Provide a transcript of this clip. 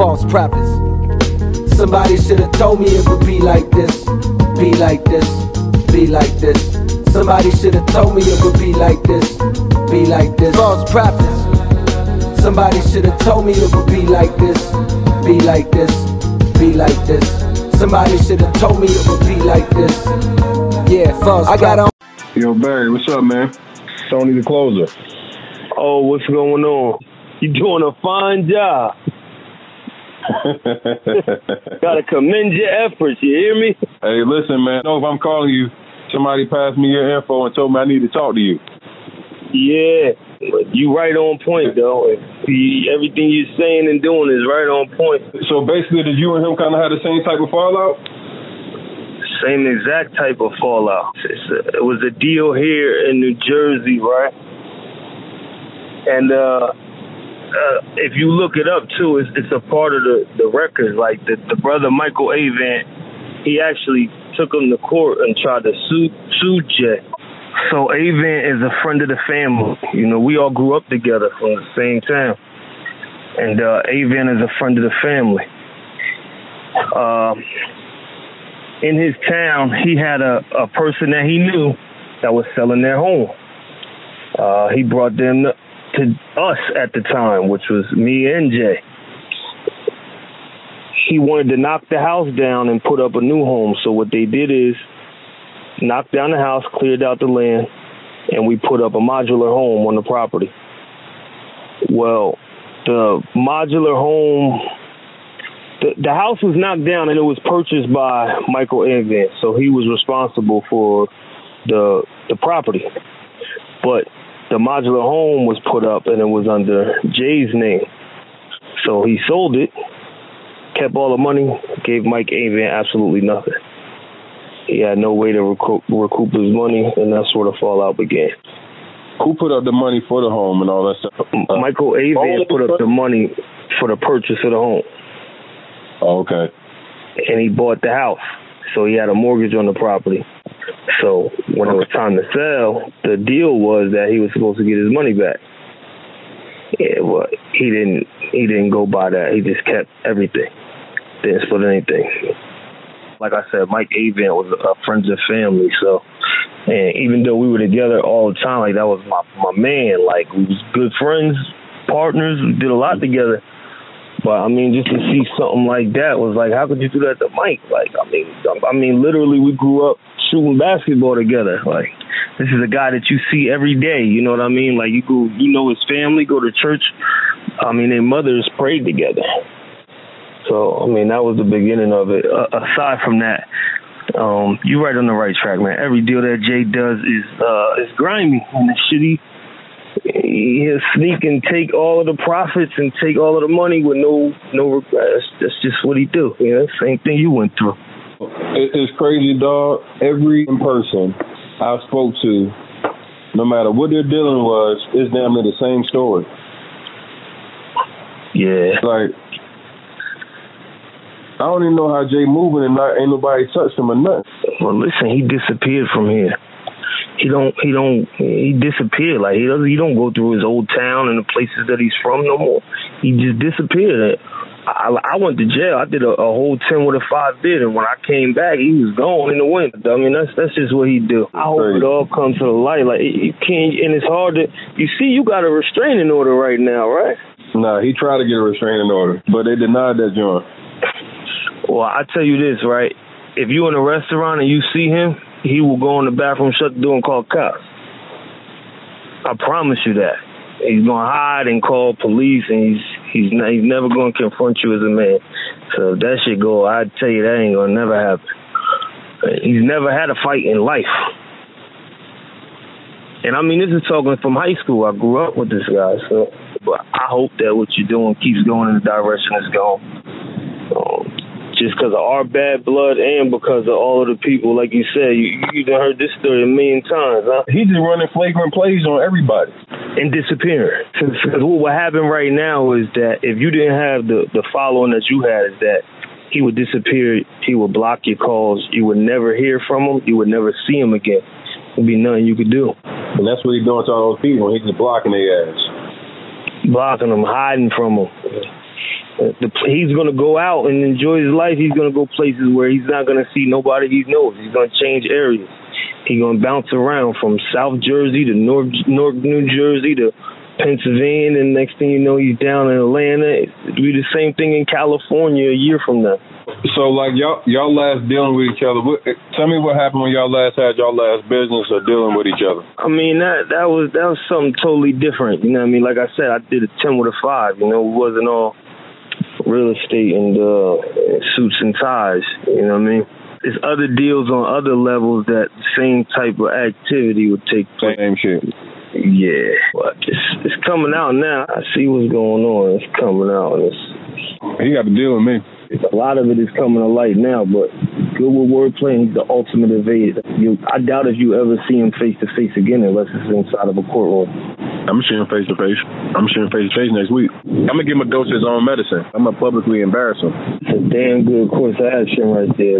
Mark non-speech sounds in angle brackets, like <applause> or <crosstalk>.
false prophets. Somebody should have told me it would be like this, be like this, be like this. Somebody should have told me it would be like this, be like this. False prophets. Somebody should have told me it would be like this, be like this, be like this. Somebody should have told me it would be like this. Yeah, false. I got on. Yo, Barry, what's up, man? Tony the closer. Oh, what's going on? You're doing a fine job. <laughs> Gotta commend your efforts, you hear me? Hey, listen, man. No, if I'm calling you, somebody passed me your info and told me I need to talk to you. Yeah, you right on point, though. Everything you're saying and doing is right on point. So basically, did you and him kind of have the same type of fallout? Same exact type of fallout. A, it was a deal here in New Jersey, right? And uh, uh, if you look it up too, it's, it's a part of the the records. Like the, the brother Michael Avant, he actually took him to court and tried to sue sue Jay. So Avant is a friend of the family. You know, we all grew up together from the same town, and uh, Avant is a friend of the family. Uh, in his town, he had a, a person that he knew that was selling their home. Uh, he brought them to us at the time, which was me and Jay. He wanted to knock the house down and put up a new home. So what they did is knocked down the house, cleared out the land, and we put up a modular home on the property. Well, the modular home, the, the house was knocked down and it was purchased by Michael Avant, so he was responsible for the the property. But the modular home was put up and it was under Jay's name. So he sold it, kept all the money, gave Mike Avant absolutely nothing. He had no way to recoup, recoup his money, and that's where the fallout began. Who put up the money for the home and all that stuff? Uh, Michael Avant put up the money for the purchase of the home. Oh, okay. And he bought the house, so he had a mortgage on the property. So when it was time to sell, the deal was that he was supposed to get his money back. Yeah, well, he didn't. He didn't go by that. He just kept everything. Didn't split anything. Like I said, Mike Avant was a friend of family. So, and even though we were together all the time, like that was my my man. Like we was good friends, partners. We did a lot together. But I mean, just to see something like that was like, how could you do that to Mike? Like, I mean, I mean, literally, we grew up shooting basketball together. Like, this is a guy that you see every day. You know what I mean? Like, you go, you know his family, go to church. I mean, their mothers prayed together. So, I mean, that was the beginning of it. Uh, aside from that, um, you're right on the right track, man. Every deal that Jay does is uh, is grimy and it's shitty he'll sneak and take all of the profits and take all of the money with no no regrets. That's just what he do. You know, same thing you went through. It's crazy, dog. Every person I spoke to, no matter what their dealing was, it's damn near the same story. Yeah. Like I don't even know how Jay moving and not ain't nobody touched him or nothing. Well, listen, he disappeared from here he don't he don't he disappeared. Like he doesn't he don't go through his old town and the places that he's from no more. He just disappeared. I, I went to jail. I did a, a whole ten with a five bid, and when I came back, he was gone in the wind. I mean, that's that's just what he do. I hope it all comes to the light. Like you can't, and it's hard to. You see, you got a restraining order right now, right? Nah, he tried to get a restraining order, but they denied that joint. Well, I tell you this, right? If you in a restaurant and you see him, he will go in the bathroom, shut the door, and call cops. I promise you that. He's gonna hide and call police, and he's he's not, he's never gonna confront you as a man. So if that shit go, I tell you that ain't gonna never happen. He's never had a fight in life. And I mean, this is talking from high school. I grew up with this guy, so but I hope that what you're doing keeps going in the direction it's going. Just because of our bad blood and because of all of the people, like you said, you you heard this story a million times, huh? He's just running flagrant plays on everybody and disappearing. Because what would happen right now is that if you didn't have the the following that you had, is that he would disappear. He would block your calls. You would never hear from him. You would never see him again. There'd be nothing you could do. And that's what he's doing to all those people. He's just blocking their ass. Blocking them, hiding from them. The, he's going to go out and enjoy his life. He's going to go places where he's not going to see nobody he knows. He's going to change areas. He's going to bounce around from South Jersey to North North New Jersey to Pennsylvania, and next thing you know, he's down in Atlanta. It'll be the same thing in California a year from now. So, like y'all, y'all last dealing with each other. What, tell me what happened when y'all last had y'all last business or dealing with each other. I mean, that that was that was something totally different. You know, what I mean, like I said, I did a ten with a five. You know, it wasn't all real estate and uh, suits and ties. You know what I mean? There's other deals on other levels that same type of activity would take place. Same shit. Yeah, but it's it's coming out now. I see what's going on. It's coming out. It's, he got to deal with me. A lot of it is coming to light now, but good with wordplay, he's the ultimate evader. You, I doubt if you ever see him face to face again unless it's inside of a courtroom. I'm him face to face. I'm him face to face next week. I'm gonna give him a dose of his own medicine. I'm gonna publicly embarrass him. It's a damn good course of action right there.